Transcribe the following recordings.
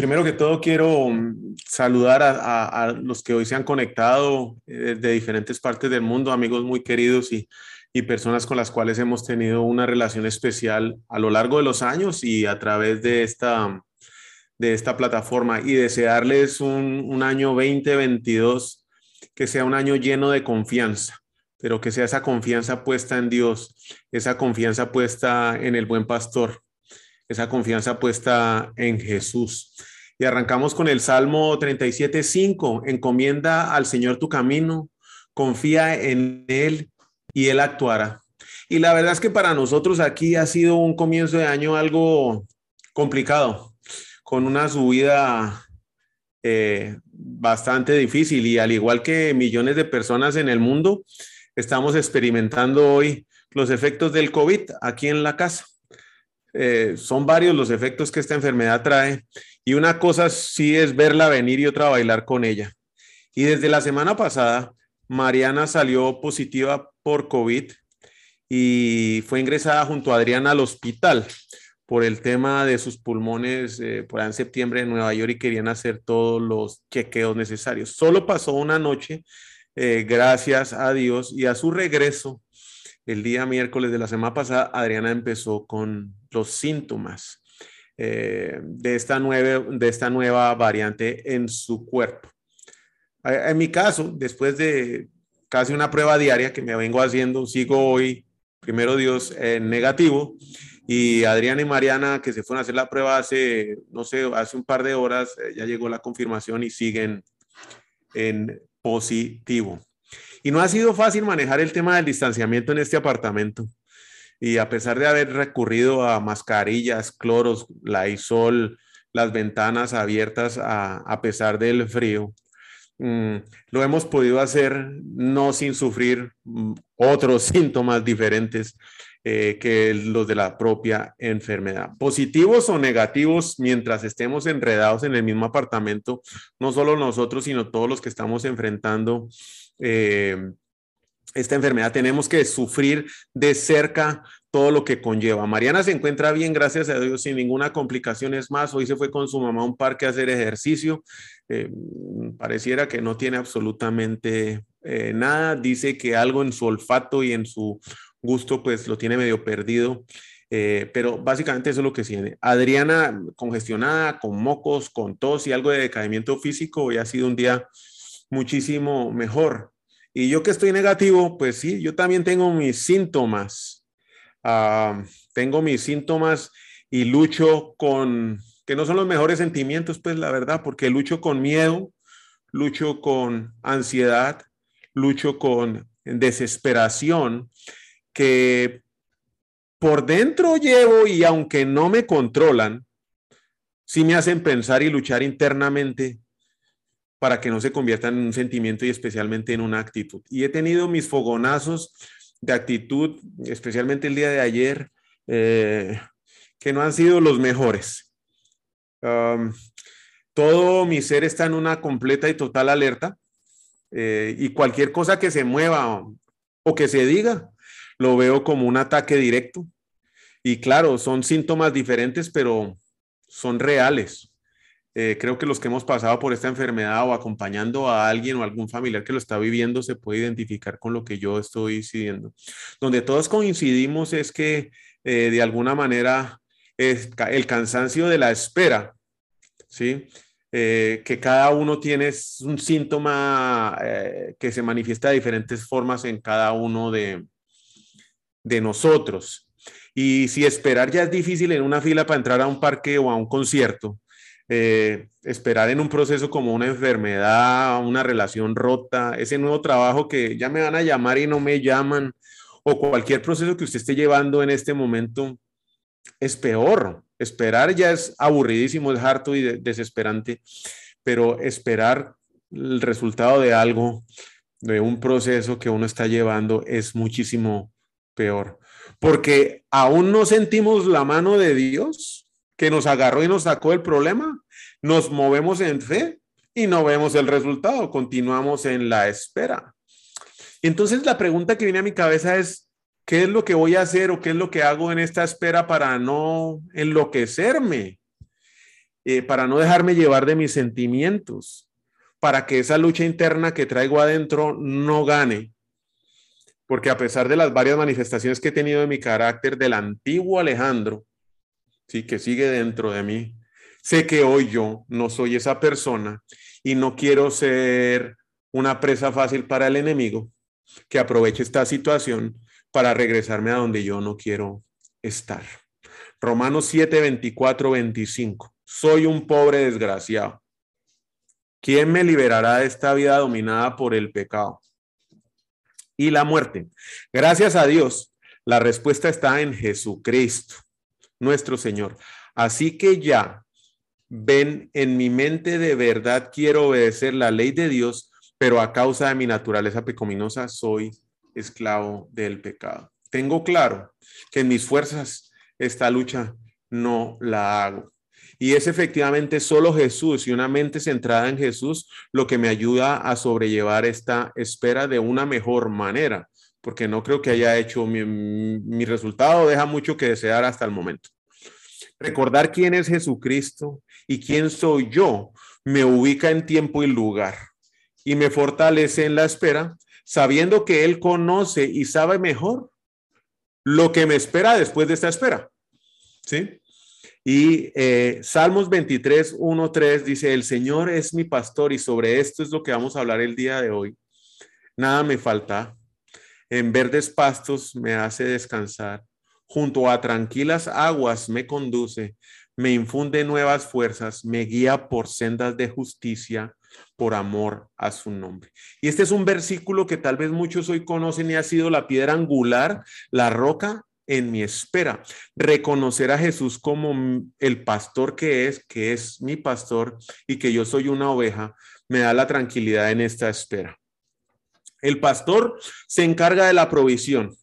Primero que todo, quiero mm, saludar a, los que hoy se han conectado eh, de diferentes partes del mundo, amigos muy queridos y, personas con las cuales hemos tenido una relación especial a lo largo de los años y a través de esta, de esta plataforma y desearles un, un año 2022 que sea un año lleno de confianza, pero que sea esa confianza puesta en Dios, esa confianza puesta en el buen pastor esa confianza puesta en Jesús. Y arrancamos con el Salmo 37.5, encomienda al Señor tu camino, confía en Él y Él actuará. Y la verdad es que para nosotros aquí ha sido un comienzo de año algo complicado, con una subida eh, bastante difícil y al igual que millones de personas en el mundo, estamos experimentando hoy los efectos del COVID aquí en la casa. Eh, son varios los efectos que esta enfermedad trae y una cosa sí es verla venir y otra bailar con ella. Y desde la semana pasada, Mariana salió positiva por COVID y fue ingresada junto a Adriana al hospital por el tema de sus pulmones eh, por en septiembre en Nueva York y querían hacer todos los chequeos necesarios. Solo pasó una noche, eh, gracias a Dios, y a su regreso el día miércoles de la semana pasada, Adriana empezó con los síntomas eh, de, esta nueva, de esta nueva variante en su cuerpo. En mi caso, después de casi una prueba diaria que me vengo haciendo, sigo hoy, primero Dios, en negativo. Y Adriana y Mariana, que se fueron a hacer la prueba hace, no sé, hace un par de horas, eh, ya llegó la confirmación y siguen en positivo. Y no ha sido fácil manejar el tema del distanciamiento en este apartamento. Y a pesar de haber recurrido a mascarillas, cloros, la isol, las ventanas abiertas a, pesar del frío, mm, lo hemos podido hacer no sin sufrir mm, otros síntomas diferentes eh, que los de la propia enfermedad. Positivos o negativos, mientras estemos enredados en el mismo apartamento, no solo nosotros, sino todos los que estamos enfrentando eh, esta enfermedad, tenemos que sufrir de cerca todo lo que conlleva. Mariana se encuentra bien, gracias a Dios, sin ninguna complicación. Es más, hoy se fue con su mamá a un parque a hacer ejercicio. Eh, pareciera que no tiene absolutamente eh, nada. Dice que algo en su olfato y en su gusto, pues lo tiene medio perdido. pero básicamente eso es lo que tiene. Adriana congestionada, con mocos, con tos y algo de decaimiento físico. Hoy ha sido un día muchísimo mejor. Y yo que estoy negativo, pues sí, yo también tengo mis síntomas. Ah, tengo mis síntomas y lucho con, que no son los mejores sentimientos, pues la verdad, porque lucho con miedo, lucho con ansiedad, lucho con desesperación, que por dentro llevo y aunque no me controlan, sí me hacen pensar y luchar internamente para que no se conviertan en un sentimiento y especialmente en una actitud. Y he tenido mis fogonazos de actitud, especialmente el día de ayer, eh, que no han sido los mejores. todo mi ser está en una completa y total alerta eh, y cualquier cosa que se mueva o que se diga, lo veo como un ataque directo. Y claro, son síntomas diferentes, pero son reales. Eh, creo que los que hemos pasado por esta enfermedad o acompañando a alguien o algún familiar que lo está viviendo se puede identificar con lo que yo estoy diciendo. Donde todos coincidimos es que eh, de alguna manera es el cansancio de la espera, ¿sí? Eh, que cada uno tiene un síntoma que se manifiesta de diferentes formas en cada uno de, de nosotros. Y si esperar ya es difícil en una fila para entrar a un parque o a un concierto, eh, esperar en un proceso como una enfermedad, una relación rota, ese nuevo trabajo que ya me van a llamar y no me llaman, o cualquier proceso que usted esté llevando en este momento, es peor. Esperar ya es aburridísimo, es harto y desesperante, pero esperar el resultado de algo, de un proceso que uno está llevando, es muchísimo peor. Porque aún no sentimos la mano de Dios que nos agarró y nos sacó el problema. Nos movemos en fe y no vemos el resultado, continuamos en la espera. Entonces la pregunta que viene a mi cabeza es, ¿qué es lo que voy a hacer o qué es lo que hago en esta espera para no enloquecerme? Eh, para no dejarme llevar de mis sentimientos, para que esa lucha interna que traigo adentro no gane. Porque a pesar de las varias manifestaciones que he tenido de mi carácter del antiguo Alejandro, sí, que sigue dentro de mí, sé que hoy yo no soy esa persona y no quiero ser una presa fácil para el enemigo que aproveche esta situación para regresarme a donde yo no quiero estar. Romanos 7, 24, 25. Soy un pobre desgraciado. ¿Quién me liberará de esta vida dominada por el pecado y la muerte? Gracias a Dios, la respuesta está en Jesucristo, nuestro Señor. Así que ya ven en mi mente de verdad quiero obedecer la ley de Dios, pero a causa de mi naturaleza pecaminosa soy esclavo del pecado. Tengo claro que en mis fuerzas esta lucha no la hago. Y es efectivamente solo Jesús y una mente centrada en Jesús lo que me ayuda a sobrellevar esta espera de una mejor manera, porque no creo que haya hecho mi, mi resultado, deja mucho que desear hasta el momento. Recordar quién es Jesucristo y quién soy yo me ubica en tiempo y lugar y me fortalece en la espera, sabiendo que Él conoce y sabe mejor lo que me espera después de esta espera. ¿Sí? Y eh, Salmos 23, 1, 3 dice, el Señor es mi pastor y sobre esto es lo que vamos a hablar el día de hoy. Nada me falta. En verdes pastos me hace descansar. Junto a tranquilas aguas me conduce. Me infunde nuevas fuerzas. Me guía por sendas de justicia por amor a su nombre. Y este es un versículo que tal vez muchos hoy conocen y ha sido la piedra angular, la roca en mi espera. Reconocer a Jesús como el pastor que es, que es mi pastor y que yo soy una oveja, me da la tranquilidad en esta espera. El pastor se encarga de la provisión.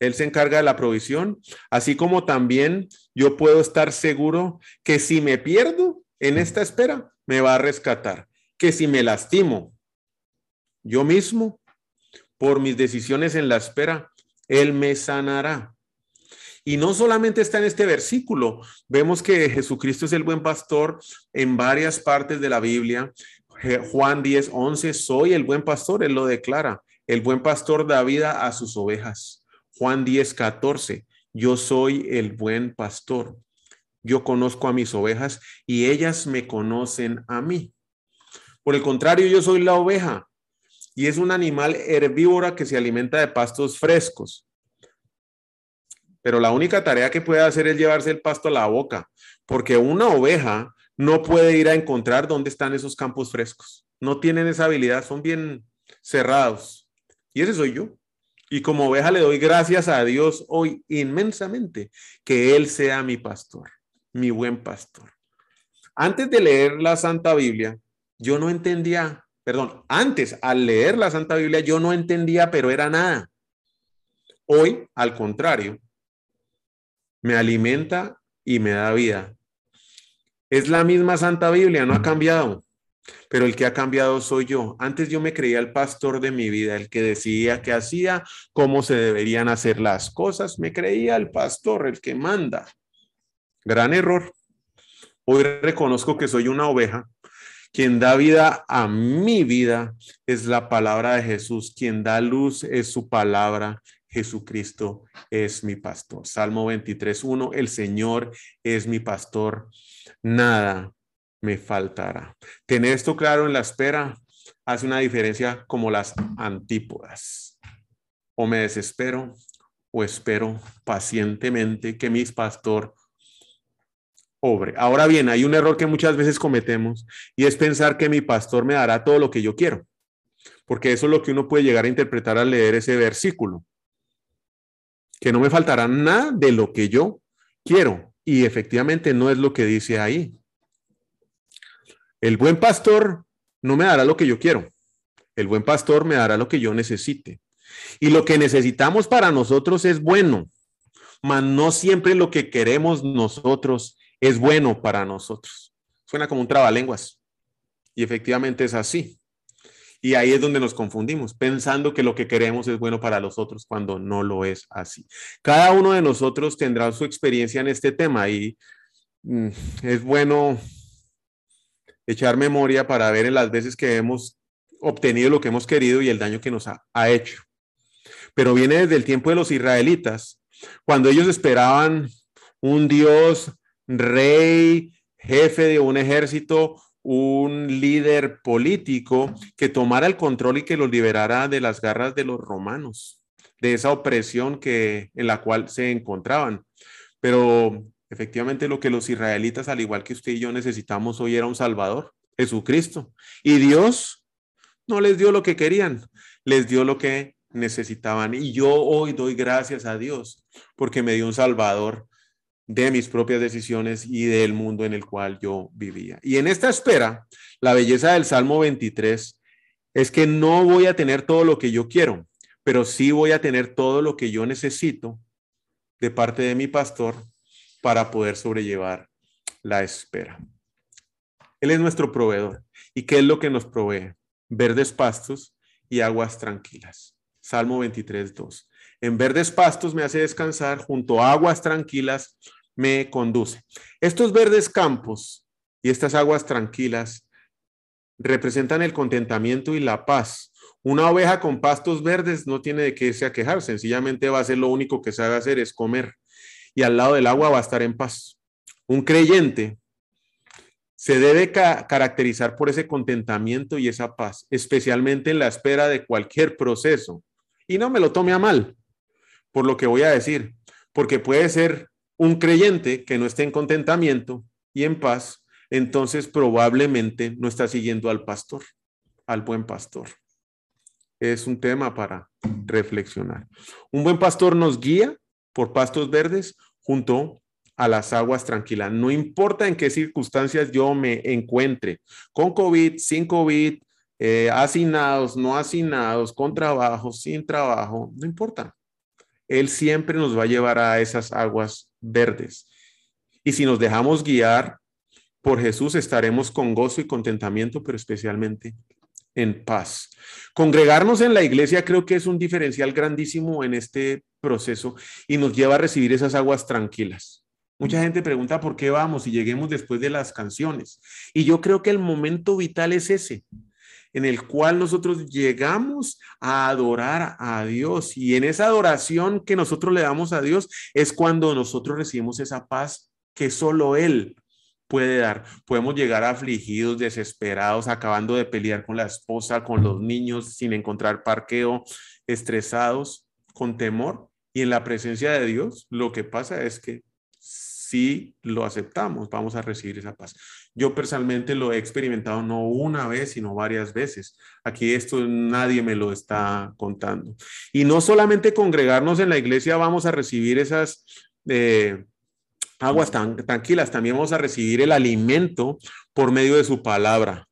Él se encarga de la provisión, así como también yo puedo estar seguro que si me pierdo en esta espera, me va a rescatar. Que si me lastimo yo mismo por mis decisiones en la espera, él me sanará. Y no solamente está en este versículo, vemos que Jesucristo es el buen pastor en varias partes de la Biblia. Juan 10, 11, soy el buen pastor, él lo declara. El buen pastor da vida a sus ovejas. Juan 10, 14, yo soy el buen pastor. Yo conozco a mis ovejas y ellas me conocen a mí. Por el contrario, yo soy la oveja y es un animal herbívora que se alimenta de pastos frescos. Pero la única tarea que puede hacer es llevarse el pasto a la boca, porque una oveja no puede ir a encontrar dónde están esos campos frescos. No tienen esa habilidad, son bien cerrados. Y ese soy yo. Y como oveja le doy gracias a Dios hoy inmensamente que Él sea mi pastor, mi buen pastor. Antes de leer la Santa Biblia, yo no entendía perdón, antes al leer la Santa Biblia yo no entendía, pero era nada. Hoy, al contrario, me alimenta y me da vida. Es la misma Santa Biblia, no ha cambiado, pero el que ha cambiado soy yo. Antes yo me creía el pastor de mi vida, el que decía qué hacía, cómo se deberían hacer las cosas. Me creía el pastor, el que manda. Gran error. Hoy reconozco que soy una oveja quien da vida a mi vida es la palabra de Jesús. Quien da luz es su palabra. Jesucristo es mi pastor. Salmo 23.1. El Señor es mi pastor. Nada me faltará. Tener esto claro en la espera hace una diferencia como las antípodas. O me desespero o espero pacientemente que mi pastor Ahora bien, hay un error que muchas veces cometemos y es pensar que mi pastor me dará todo lo que yo quiero, porque eso es lo que uno puede llegar a interpretar al leer ese versículo. que no me faltará nada de lo que yo quiero. Y efectivamente no es lo que dice ahí. El buen pastor no me dará lo que yo quiero. El buen pastor me dará lo que yo necesite. Y lo que necesitamos para nosotros es bueno, mas no siempre lo que queremos nosotros es bueno para nosotros. Suena como un trabalenguas. Y efectivamente es así. Y ahí es donde nos confundimos, pensando que lo que queremos es bueno para los otros cuando no lo es así. Cada uno de nosotros tendrá su experiencia en este tema y mm, es bueno echar memoria para ver en las veces que hemos obtenido lo que hemos querido y el daño que nos ha, ha hecho. Pero viene desde el tiempo de los israelitas, cuando ellos esperaban un Dios, rey, jefe de un ejército, un líder político que tomara el control y que los liberara de las garras de los romanos, de esa opresión que en la cual se encontraban. Pero efectivamente lo que los israelitas, al igual que usted y yo necesitamos hoy era un Salvador, Jesucristo. Y Dios no les dio lo que querían, les dio lo que necesitaban. Y yo hoy doy gracias a Dios porque me dio un Salvador de mis propias decisiones y del mundo en el cual yo vivía. Y en esta espera, la belleza del Salmo 23 es que no voy a tener todo lo que yo quiero, pero sí voy a tener todo lo que yo necesito de parte de mi pastor para poder sobrellevar la espera. Él es nuestro proveedor. ¿Y qué es lo que nos provee? Verdes pastos y aguas tranquilas. Salmo 23, 2. En verdes pastos me hace descansar, junto a aguas tranquilas me conduce. Estos verdes campos y estas aguas tranquilas representan el contentamiento y la paz. Una oveja con pastos verdes no tiene de qué irse a quejar, sencillamente va a ser lo único que sabe hacer es comer y al lado del agua va a estar en paz. Un creyente se debe caracterizar por ese contentamiento y esa paz, especialmente en la espera de cualquier proceso. Y no me lo tome a mal por lo que voy a decir, porque puede ser un creyente que no esté en contentamiento y en paz, entonces probablemente no está siguiendo al pastor, al buen pastor. Es un tema para reflexionar. Un buen pastor nos guía por pastos verdes junto a las aguas tranquilas. No importa en qué circunstancias yo me encuentre, con COVID, sin COVID, eh, hacinados, no hacinados, con trabajo, sin trabajo, no importa. Él siempre nos va a llevar a esas aguas verdes. Y si nos dejamos guiar por Jesús, estaremos con gozo y contentamiento, pero especialmente en paz. Congregarnos en la iglesia creo que es un diferencial grandísimo en este proceso y nos lleva a recibir esas aguas tranquilas. Mucha gente pregunta por qué vamos y lleguemos después de las canciones. Y yo creo que el momento vital es ese, en el cual nosotros llegamos a adorar a Dios. Y en esa adoración que nosotros le damos a Dios es cuando nosotros recibimos esa paz que solo Él puede dar. Podemos llegar afligidos, desesperados, acabando de pelear con la esposa, con los niños, sin encontrar parqueo, estresados, con temor. Y en la presencia de Dios, lo que pasa es que si lo aceptamos, vamos a recibir esa paz. Yo personalmente lo he experimentado no una vez, sino varias veces. Aquí esto nadie me lo está contando. Y no solamente congregarnos en la iglesia vamos a recibir esas eh, aguas tan tranquilas, también vamos a recibir el alimento por medio de su palabra.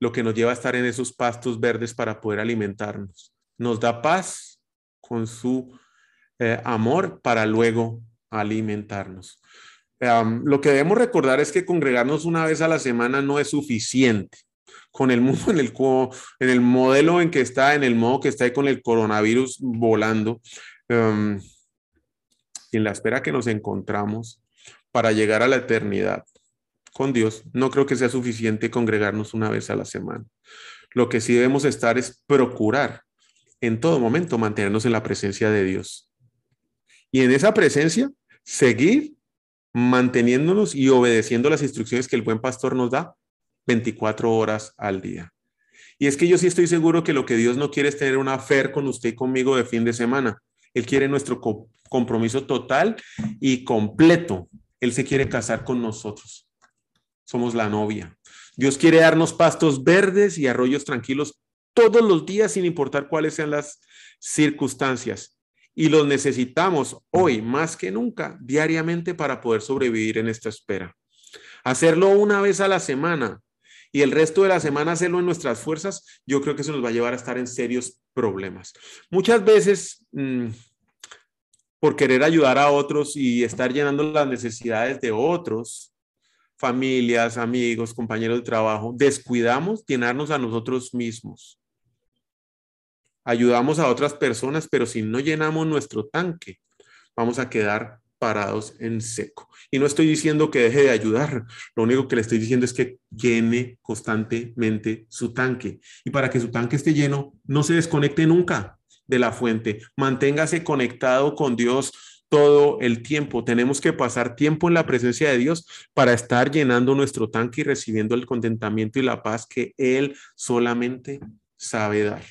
Lo que nos lleva a estar en esos pastos verdes para poder alimentarnos. Nos da paz con su eh, amor para luego alimentarnos. lo que debemos recordar es que congregarnos una vez a la semana no es suficiente. Con el mundo en el, en el modelo en que está, en el modo que está ahí con el coronavirus volando, en la espera que nos encontramos para llegar a la eternidad con Dios, no creo que sea suficiente congregarnos una vez a la semana. Lo que sí debemos estar es procurar en todo momento mantenernos en la presencia de Dios. Y en esa presencia seguir manteniéndonos y obedeciendo las instrucciones que el buen pastor nos da 24 horas al día. Y es que yo sí estoy seguro que lo que Dios no quiere es tener una fer con usted y conmigo de fin de semana. Él quiere nuestro compromiso total y completo. Él se quiere casar con nosotros. Somos la novia. Dios quiere darnos pastos verdes y arroyos tranquilos todos los días sin importar cuáles sean las circunstancias. Y los necesitamos hoy más que nunca diariamente para poder sobrevivir en esta espera. Hacerlo una vez a la semana y el resto de la semana hacerlo en nuestras fuerzas, yo creo que eso nos va a llevar a estar en serios problemas. Muchas veces, mm, por querer ayudar a otros y estar llenando las necesidades de otros, familias, amigos, compañeros de trabajo, descuidamos llenarnos a nosotros mismos. Ayudamos a otras personas, pero si no llenamos nuestro tanque, vamos a quedar parados en seco. Y no estoy diciendo que deje de ayudar, lo único que le estoy diciendo es que llene constantemente su tanque. Y para que su tanque esté lleno, no se desconecte nunca de la fuente, manténgase conectado con Dios todo el tiempo. Tenemos que pasar tiempo en la presencia de Dios para estar llenando nuestro tanque y recibiendo el contentamiento y la paz que Él solamente sabe dar.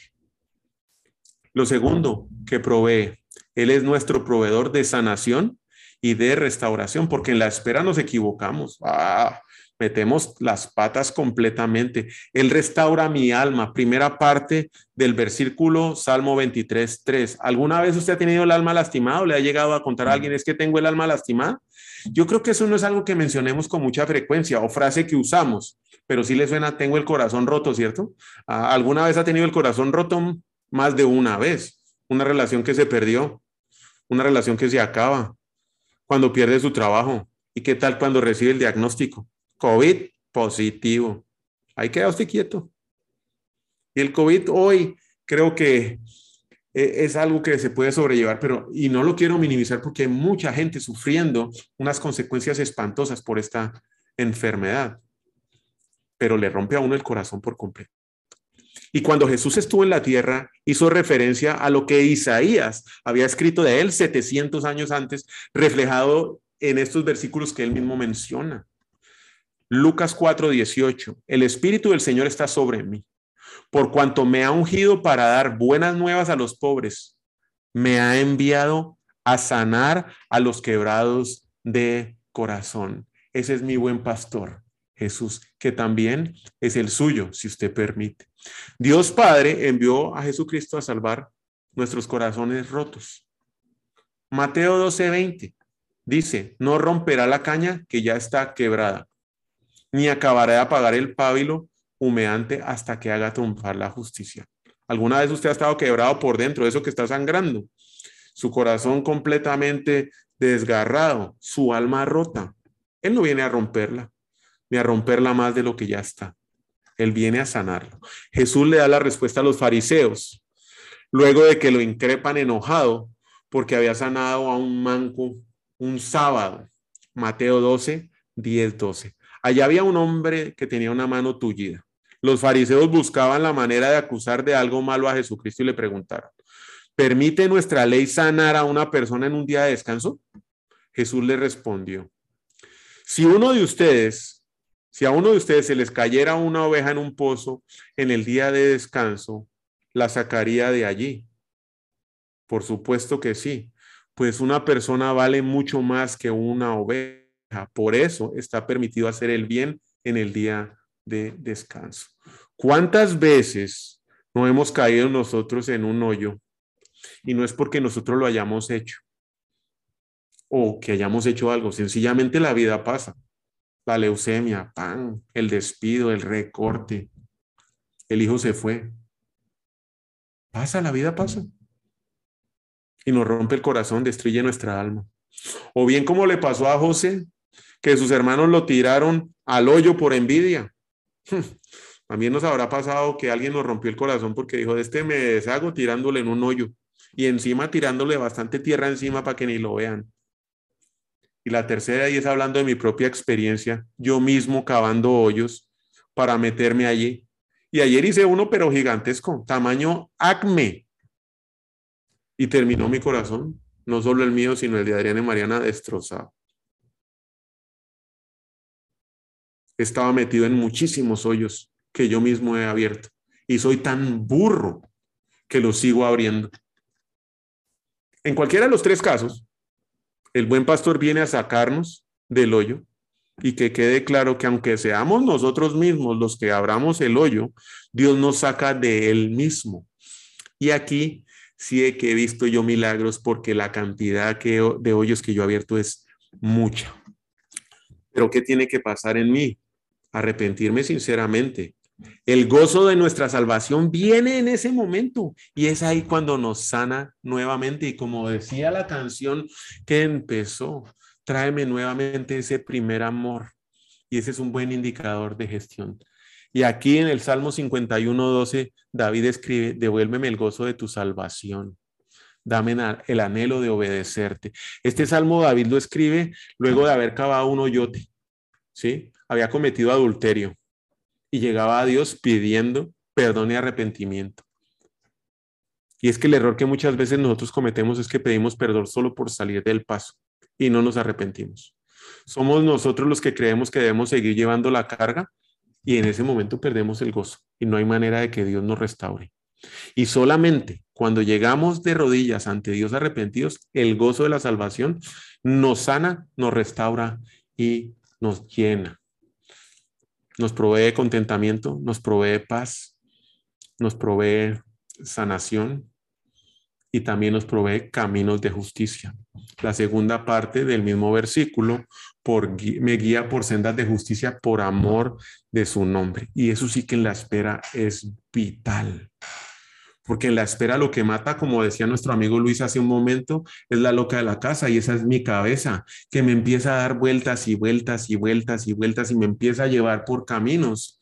Lo segundo que provee, Él es nuestro proveedor de sanación y de restauración, porque en la espera nos equivocamos. Ah, metemos las patas completamente. Él restaura mi alma. Primera parte del versículo Salmo 23, 3. ¿Alguna vez usted ha tenido el alma lastimada o le ha llegado a contar a alguien es que tengo el alma lastimada? Yo creo que eso no es algo que mencionemos con mucha frecuencia o frase que usamos, pero sí le suena tengo el corazón roto, ¿cierto? Ah, ¿Alguna vez ha tenido el corazón roto más de una vez? Una relación que se perdió, una relación que se acaba, cuando pierde su trabajo. ¿Y qué tal cuando recibe el diagnóstico? COVID positivo. Ahí queda usted quieto. Y el COVID hoy creo que eh, es algo que se puede sobrellevar, pero y no lo quiero minimizar porque hay mucha gente sufriendo unas consecuencias espantosas por esta enfermedad, pero le rompe a uno el corazón por completo. Y cuando Jesús estuvo en la tierra, hizo referencia a lo que Isaías había escrito de él 700 años antes, reflejado en estos versículos que él mismo menciona. Lucas 4:18, el Espíritu del Señor está sobre mí, por cuanto me ha ungido para dar buenas nuevas a los pobres, me ha enviado a sanar a los quebrados de corazón. Ese es mi buen pastor, Jesús, que también es el suyo, si usted permite. Dios Padre envió a Jesucristo a salvar nuestros corazones rotos. Mateo 12:20 dice, no romperá la caña que ya está quebrada ni acabará de apagar el pábilo humeante hasta que haga triunfar la justicia. ¿Alguna vez usted ha estado quebrado por dentro de eso que está sangrando? Su corazón completamente desgarrado, su alma rota. Él no viene a romperla, ni a romperla más de lo que ya está. Él viene a sanarlo. Jesús le da la respuesta a los fariseos, luego de que lo increpan enojado porque había sanado a un manco un sábado. Mateo 12, 10, 12. Allá había un hombre que tenía una mano tullida. Los fariseos buscaban la manera de acusar de algo malo a Jesucristo y le preguntaron, ¿permite nuestra ley sanar a una persona en un día de descanso? Jesús le respondió, si uno de ustedes, si a uno de ustedes se les cayera una oveja en un pozo en el día de descanso, la sacaría de allí. Por supuesto que sí, pues una persona vale mucho más que una oveja por eso está permitido hacer el bien en el día de descanso. ¿Cuántas veces no hemos caído nosotros en un hoyo? Y no es porque nosotros lo hayamos hecho o que hayamos hecho algo, sencillamente la vida pasa. La leucemia, pan, el despido, el recorte, el hijo se fue. Pasa, la vida pasa. Y nos rompe el corazón, destruye nuestra alma. O bien como le pasó a José, que sus hermanos lo tiraron al hoyo por envidia. También nos habrá pasado que alguien nos rompió el corazón porque dijo, de este me deshago tirándole en un hoyo y encima tirándole bastante tierra encima para que ni lo vean. Y la tercera y es hablando de mi propia experiencia, yo mismo cavando hoyos para meterme allí. Y ayer hice uno, pero gigantesco, tamaño acme. Y terminó mi corazón, no solo el mío, sino el de Adriana y Mariana destrozado. estaba metido en muchísimos hoyos que yo mismo he abierto. Y soy tan burro que los sigo abriendo. En cualquiera de los tres casos, el buen pastor viene a sacarnos del hoyo y que quede claro que aunque seamos nosotros mismos los que abramos el hoyo, Dios nos saca de él mismo. Y aquí sí que he visto yo milagros porque la cantidad de hoyos que yo he abierto es mucha. Pero ¿qué tiene que pasar en mí? Arrepentirme sinceramente. El gozo de nuestra salvación viene en ese momento y es ahí cuando nos sana nuevamente. Y como decía la canción que empezó, tráeme nuevamente ese primer amor. Y ese es un buen indicador de gestión. Y aquí en el Salmo 51, 12, David escribe, devuélveme el gozo de tu salvación. Dame el anhelo de obedecerte. Este salmo David lo escribe luego de haber cavado un hoyote. ¿Sí? Había cometido adulterio llegaba a Dios pidiendo perdón y arrepentimiento. Y es que el error que muchas veces nosotros cometemos es que pedimos perdón solo por salir del paso y no nos arrepentimos. Somos nosotros los que creemos que debemos seguir llevando la carga y en ese momento perdemos el gozo y no hay manera de que Dios nos restaure. Y solamente cuando llegamos de rodillas ante Dios arrepentidos, el gozo de la salvación nos sana, nos restaura y nos llena. Nos provee contentamiento, nos provee paz, nos provee sanación y también nos provee caminos de justicia. La segunda parte del mismo versículo, por, me guía por sendas de justicia por amor de su nombre. Y eso sí que en la espera es vital. Porque en la espera lo que mata, como decía nuestro amigo Luis hace un momento, es la loca de la casa y esa es mi cabeza, que me empieza a dar vueltas y vueltas y vueltas y vueltas y me empieza a llevar por caminos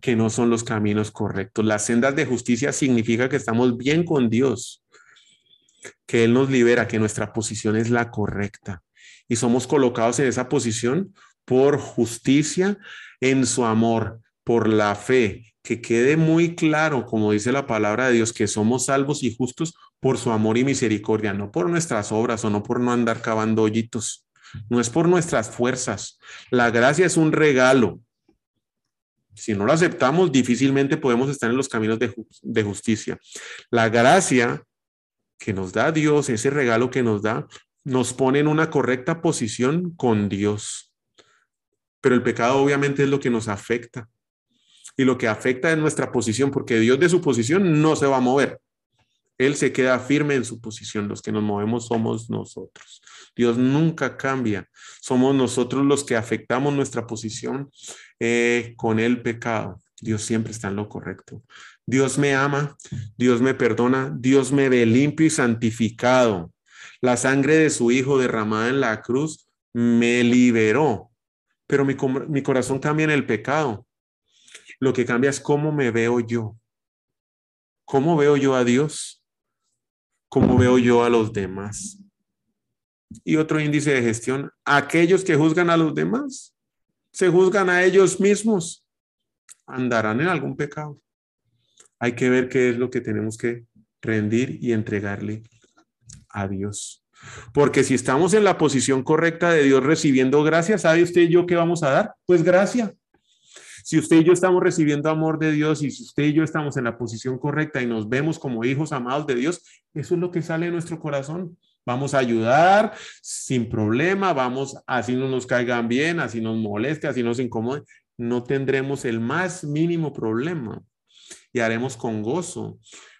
que no son los caminos correctos. Las sendas de justicia significa que estamos bien con Dios, que Él nos libera, que nuestra posición es la correcta y somos colocados en esa posición por justicia en su amor, por la fe, que quede muy claro, como dice la palabra de Dios, que somos salvos y justos por su amor y misericordia, no por nuestras obras o no por no andar cavando hoyitos, no es por nuestras fuerzas. La gracia es un regalo. Si no lo aceptamos, difícilmente podemos estar en los caminos de, de justicia. La gracia que nos da Dios, ese regalo que nos da, nos pone en una correcta posición con Dios. Pero el pecado obviamente es lo que nos afecta y lo que afecta es nuestra posición, porque Dios de su posición no se va a mover. Él se queda firme en su posición. Los que nos movemos somos nosotros. Dios nunca cambia. Somos nosotros los que afectamos nuestra posición eh, con el pecado. Dios siempre está en lo correcto. Dios me ama, Dios me perdona, Dios me ve limpio y santificado. La sangre de su Hijo derramada en la cruz me liberó, pero mi, mi corazón cambia en el pecado. Lo que cambia es cómo me veo yo. ¿Cómo veo yo a Dios? ¿Cómo veo yo a los demás? Y otro índice de gestión, aquellos que juzgan a los demás, se juzgan a ellos mismos, andarán en algún pecado. Hay que ver qué es lo que tenemos que rendir y entregarle a Dios. Porque si estamos en la posición correcta de Dios recibiendo gracia, ¿sabe usted y yo qué vamos a dar? Pues gracia. Si usted y yo estamos recibiendo amor de Dios y si usted y yo estamos en la posición correcta y nos vemos como hijos amados de Dios, eso es lo que sale de nuestro corazón. Vamos a ayudar sin problema, vamos, así no nos caigan bien, así nos moleste, así nos incomode, no tendremos el más mínimo problema y haremos con gozo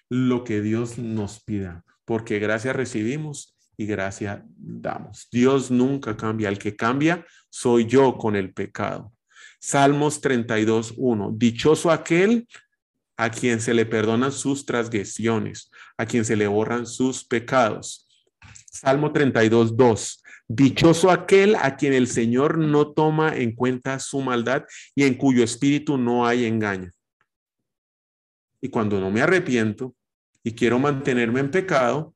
lo que Dios nos pida, porque gracias recibimos y gracias damos. Dios nunca cambia, el que cambia soy yo con el pecado. Salmos 32, 1. Dichoso aquel a quien se le perdonan sus transgresiones, a quien se le borran sus pecados. Salmo 32, 2. Dichoso aquel a quien el Señor no toma en cuenta su maldad y en cuyo espíritu no hay engaño. Y cuando no me arrepiento y quiero mantenerme en pecado,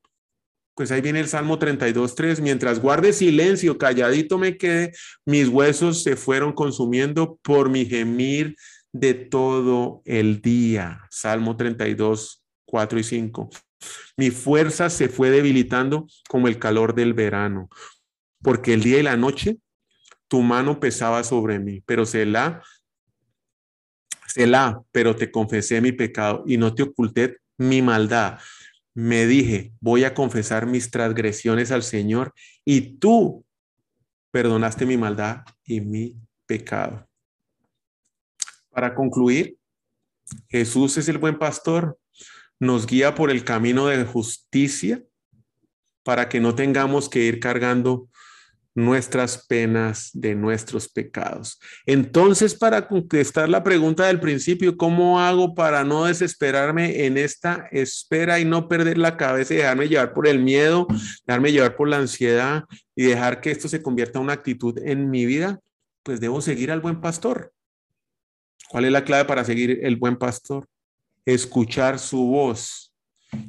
pues ahí viene el Salmo 32.3, mientras guarde silencio, calladito me quede, mis huesos se fueron consumiendo por mi gemir de todo el día. Salmo 32, 4 y 5. Mi fuerza se fue debilitando como el calor del verano, porque el día y la noche tu mano pesaba sobre mí, pero se la, se la, pero te confesé mi pecado y no te oculté mi maldad me dije, voy a confesar mis transgresiones al Señor y tú perdonaste mi maldad y mi pecado. Para concluir, Jesús es el buen pastor. nos guía por el camino de justicia para que no tengamos que ir cargando nuestras penas de nuestros pecados. Entonces, para contestar la pregunta del principio, ¿cómo hago para no desesperarme en esta espera y no perder la cabeza y dejarme llevar por el miedo, dejarme llevar por la ansiedad y dejar que esto se convierta en una actitud en mi vida? Pues debo seguir al buen pastor. ¿Cuál es la clave para seguir el buen pastor? Escuchar su voz.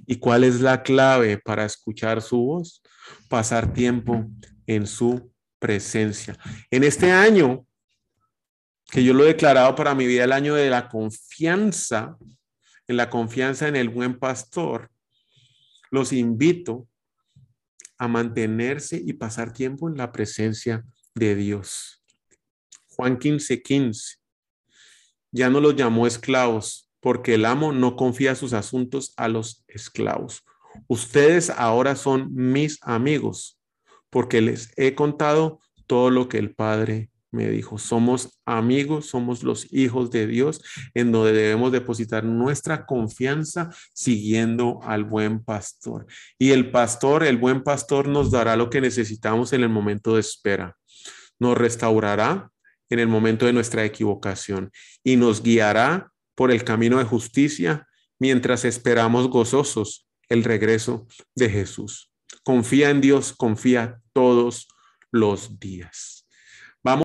¿Y cuál es la clave para escuchar su voz? Pasar tiempo en su presencia. En este año, que yo lo he declarado para mi vida el año de la confianza, en la confianza en el buen pastor, los invito a mantenerse y pasar tiempo en la presencia de Dios. Juan 15, 15. Ya no los llamó esclavos, porque el amo no confía sus asuntos a los esclavos. Ustedes ahora son mis amigos porque les he contado todo lo que el Padre me dijo. Somos amigos, somos los hijos de Dios, en donde debemos depositar nuestra confianza siguiendo al buen pastor. Y el pastor, el buen pastor, nos dará lo que necesitamos en el momento de espera. Nos restaurará en el momento de nuestra equivocación y nos guiará por el camino de justicia mientras esperamos gozosos el regreso de Jesús. Confía en Dios, confía todos los días.